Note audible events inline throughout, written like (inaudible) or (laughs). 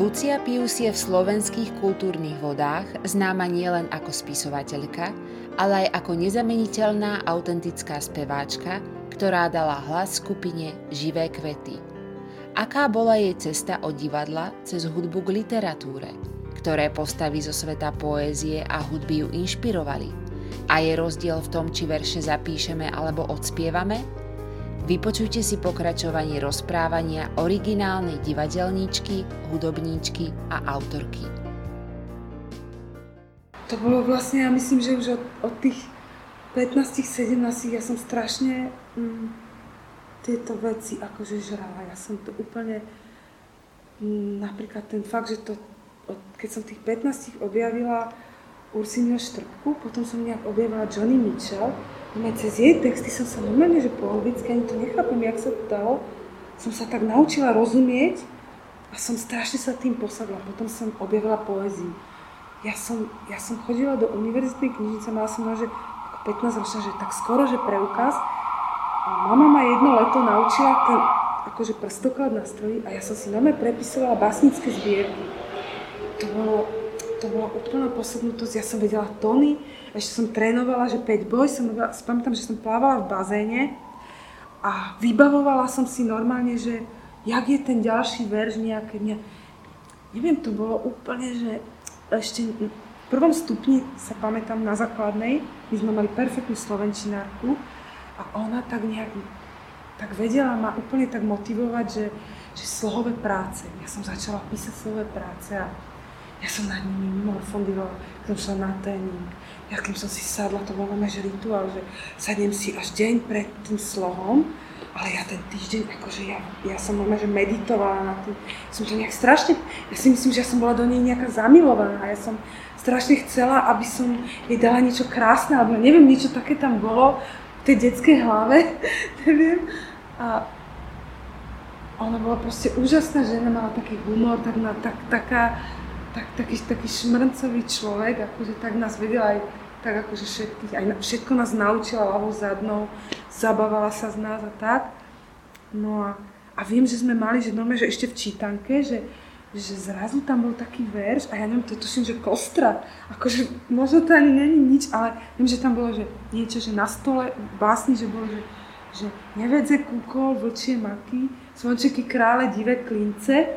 Lucia Pius je v slovenských kultúrnych vodách známa nielen ako spisovateľka, ale aj ako nezameniteľná autentická speváčka, ktorá dala hlas skupine Živé kvety. Aká bola jej cesta od divadla cez hudbu k literatúre? Ktoré postavy zo sveta poézie a hudby ju inšpirovali? A je rozdiel v tom, či verše zapíšeme alebo odspievame? Vypočujte si pokračovanie rozprávania originálnej divadelníčky, hudobníčky a autorky. To bolo vlastne, ja myslím, že už od, od tých 15-17 ja som strašne mm, tieto veci akože žrala. Ja som to úplne, mm, napríklad ten fakt, že to, od, keď som tých 15 objavila Ursinu Štrbku, potom som nejak objavila Johnny Mitchell, No cez jej texty som sa normálne, že po anglicky, ani to nechápem, jak sa to dalo, som sa tak naučila rozumieť a som strašne sa tým posadla. Potom som objavila poéziu. Ja som, ja som chodila do univerzitnej knižnice, mala som že 15 ročná, že tak skoro, že preukaz. A mama ma jedno leto naučila ten akože prstoklad na stroji a ja som si nome prepisovala básnické zbierky. To bolo, to bola úplná posadnutosť, ja som vedela tóny, ešte som trénovala, že 5 boj, som, pamätám, že som plávala v bazéne a vybavovala som si normálne, že jak je ten ďalší verš nejaké, ne, neviem, to bolo úplne, že ešte v prvom stupni sa pamätám na základnej, my sme mali perfektnú slovenčinárku a ona tak nejak tak vedela ma úplne tak motivovať, že, že slohové práce. Ja som začala písať slohové práce a ja som nad nimi morfondivala, keď som šla na tréning. Ja kým som si sadla, to bol že rituál, že sadnem si až deň pred tým slohom, ale ja ten týždeň, akože ja, ja som normálne, že meditovala na tým, som to nejak strašne, ja si myslím, že ja som bola do nej nejaká zamilovaná, ja som strašne chcela, aby som jej dala niečo krásne, alebo neviem, niečo také tam bolo v tej detskej hlave, (laughs) neviem. A ona bola proste úžasná žena, mala taký humor, tak, na, tak, taká, tak, taký, taký šmrncový človek, akože tak nás vedela aj tak akože všetkých, aj všetko nás naučila ľavou zadnou, zabávala sa z nás a tak. No a, a viem, že sme mali, že normálne, že ešte v čítanke, že, že zrazu tam bol taký verš a ja neviem, to tuším, že kostra, akože možno to ani není nič, ale viem, že tam bolo, že niečo, že na stole básni, že bolo, že, že nevedze kúkol, vlčie maky, zvončeky krále, divé klince,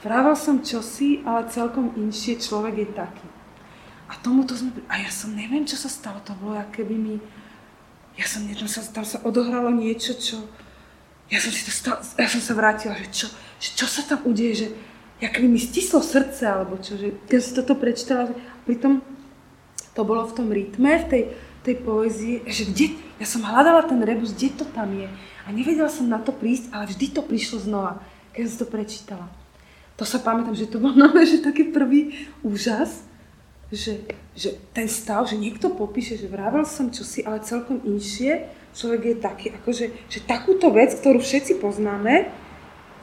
vrával som čosi, ale celkom inšie človek je taký. A tomuto sme... A ja som neviem, čo sa stalo. To bolo, keby mi... Ja som, tam sa, tam sa odohralo niečo, čo... Ja som si to stala, ja som sa vrátila, že čo, že čo sa tam udeje, že ja keby mi stislo srdce, alebo čo, že keď si toto prečítala, že pritom to bolo v tom rytme, v tej, tej poézii, že kde, ja som hľadala ten rebus, kde to tam je. A nevedela som na to prísť, ale vždy to prišlo znova, keď som to prečítala. To sa pamätám, že to bol (laughs) nové, že taký prvý úžas, že, že ten stav, že niekto popíše, že vravel som čosi, ale celkom inšie, človek je taký, akože, že takúto vec, ktorú všetci poznáme,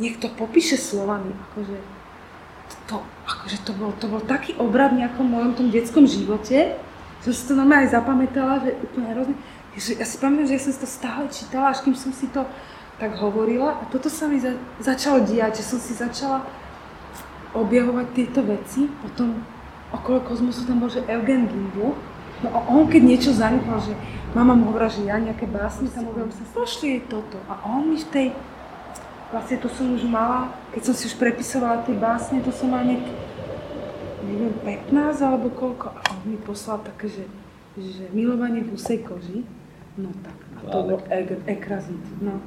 niekto popíše slovami, akože to, akože to, bol, to bol taký obrad v nejakom mojom tom detskom živote, že si to normálne aj zapamätala, že úplne hrozne, že ja si pamätám, že ja som si to stále čítala, až kým som si to tak hovorila. A toto sa mi za, začalo diať, že som si začala objavovať tieto veci, potom okolo kozmosu tam bol, že Eugen Gimbu. No a on keď niečo zanechal, že mama mu hovorila, že ja nejaké básny tam hovorím, sa pošli jej toto. A on mi v tej, vlastne to som už mala, keď som si už prepisovala tie básne, to som mala nejaké, neviem, 15 alebo koľko. A on mi poslal také, že, že milovanie v husej koži. No tak, a to bol ek, ekrazit. No.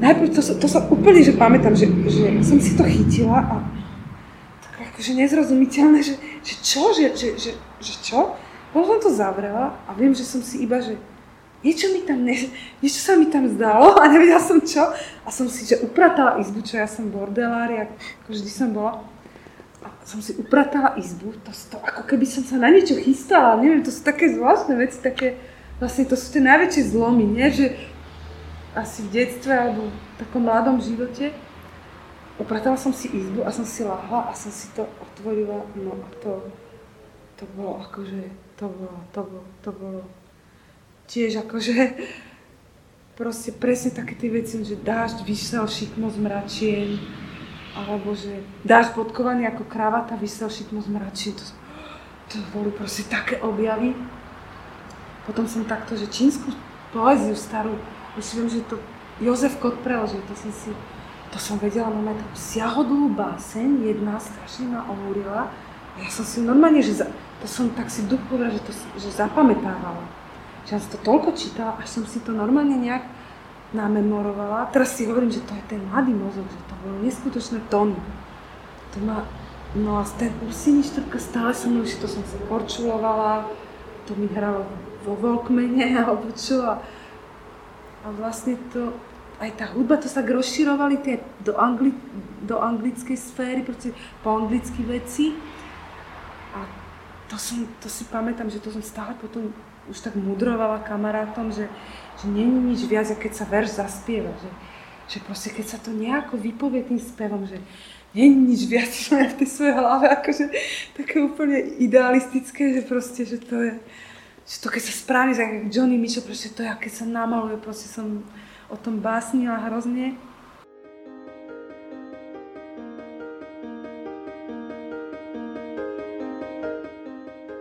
Najprv to, to sa úplne, že pamätám, že, že som si to chytila a akože nezrozumiteľné, že, že čo, že, že, že, že čo? Potom som to zavrela a viem, že som si iba, že niečo mi tam, ne, niečo sa mi tam zdalo a nevedela som čo. A som si, že upratala izbu, čo ja som bordelári, ako vždy som bola. A som si upratala izbu, to, to ako keby som sa na niečo chystala, neviem, to sú také zvláštne veci, také, vlastne to sú tie najväčšie zlomy, nie? Že asi v detstve alebo v takom mladom živote upratala som si izbu a som si lahla a som si to otvorila, no a to, to bolo akože, to bolo, to bolo, to bolo tiež akože proste presne také tie veci, že dážď vyšsal šikmo z mračien alebo že dáš podkovaný ako kravata, vysel šitmo zmračí. To, to boli proste také objavy. Potom som takto, že čínsku poéziu starú, ešte viem, že to Jozef Kot preložil, to som si, to som vedela, máme tam siahodlú báseň, jedna strašne ma ohúrila. Ja som si normálne, že za, to som tak si duch povedala, že to že zapamätávala. Že ja som to toľko čítala, až som si to normálne nejak namemorovala. Teraz si hovorím, že to je ten mladý mozog, že to bolo neskutočné tóny. To ma, no a ten Ursini štrbka stále som mnou, že to som sa korčulovala, to mi hralo vo Volkmene alebo čo. A, a vlastne to, aj tá hudba, to sa rozširovali tie do, angli, do anglickej sféry, proste po anglicky veci. A to, som, to si pamätám, že to som stále potom už tak mudrovala kamarátom, že, že není nič viac, keď sa verš zaspieva. Že, že proste keď sa to nejako vypovie tým spevom, že není nič viac v tej svojej hlave, akože také úplne idealistické, že proste, že to je, že to keď sa správne, ako Johnny Mitchell, proste to je, keď sa namaluje, proste som o tom básnila hrozne.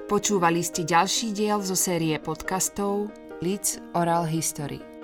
Počúvali ste ďalší diel zo série podcastov Leeds Oral History.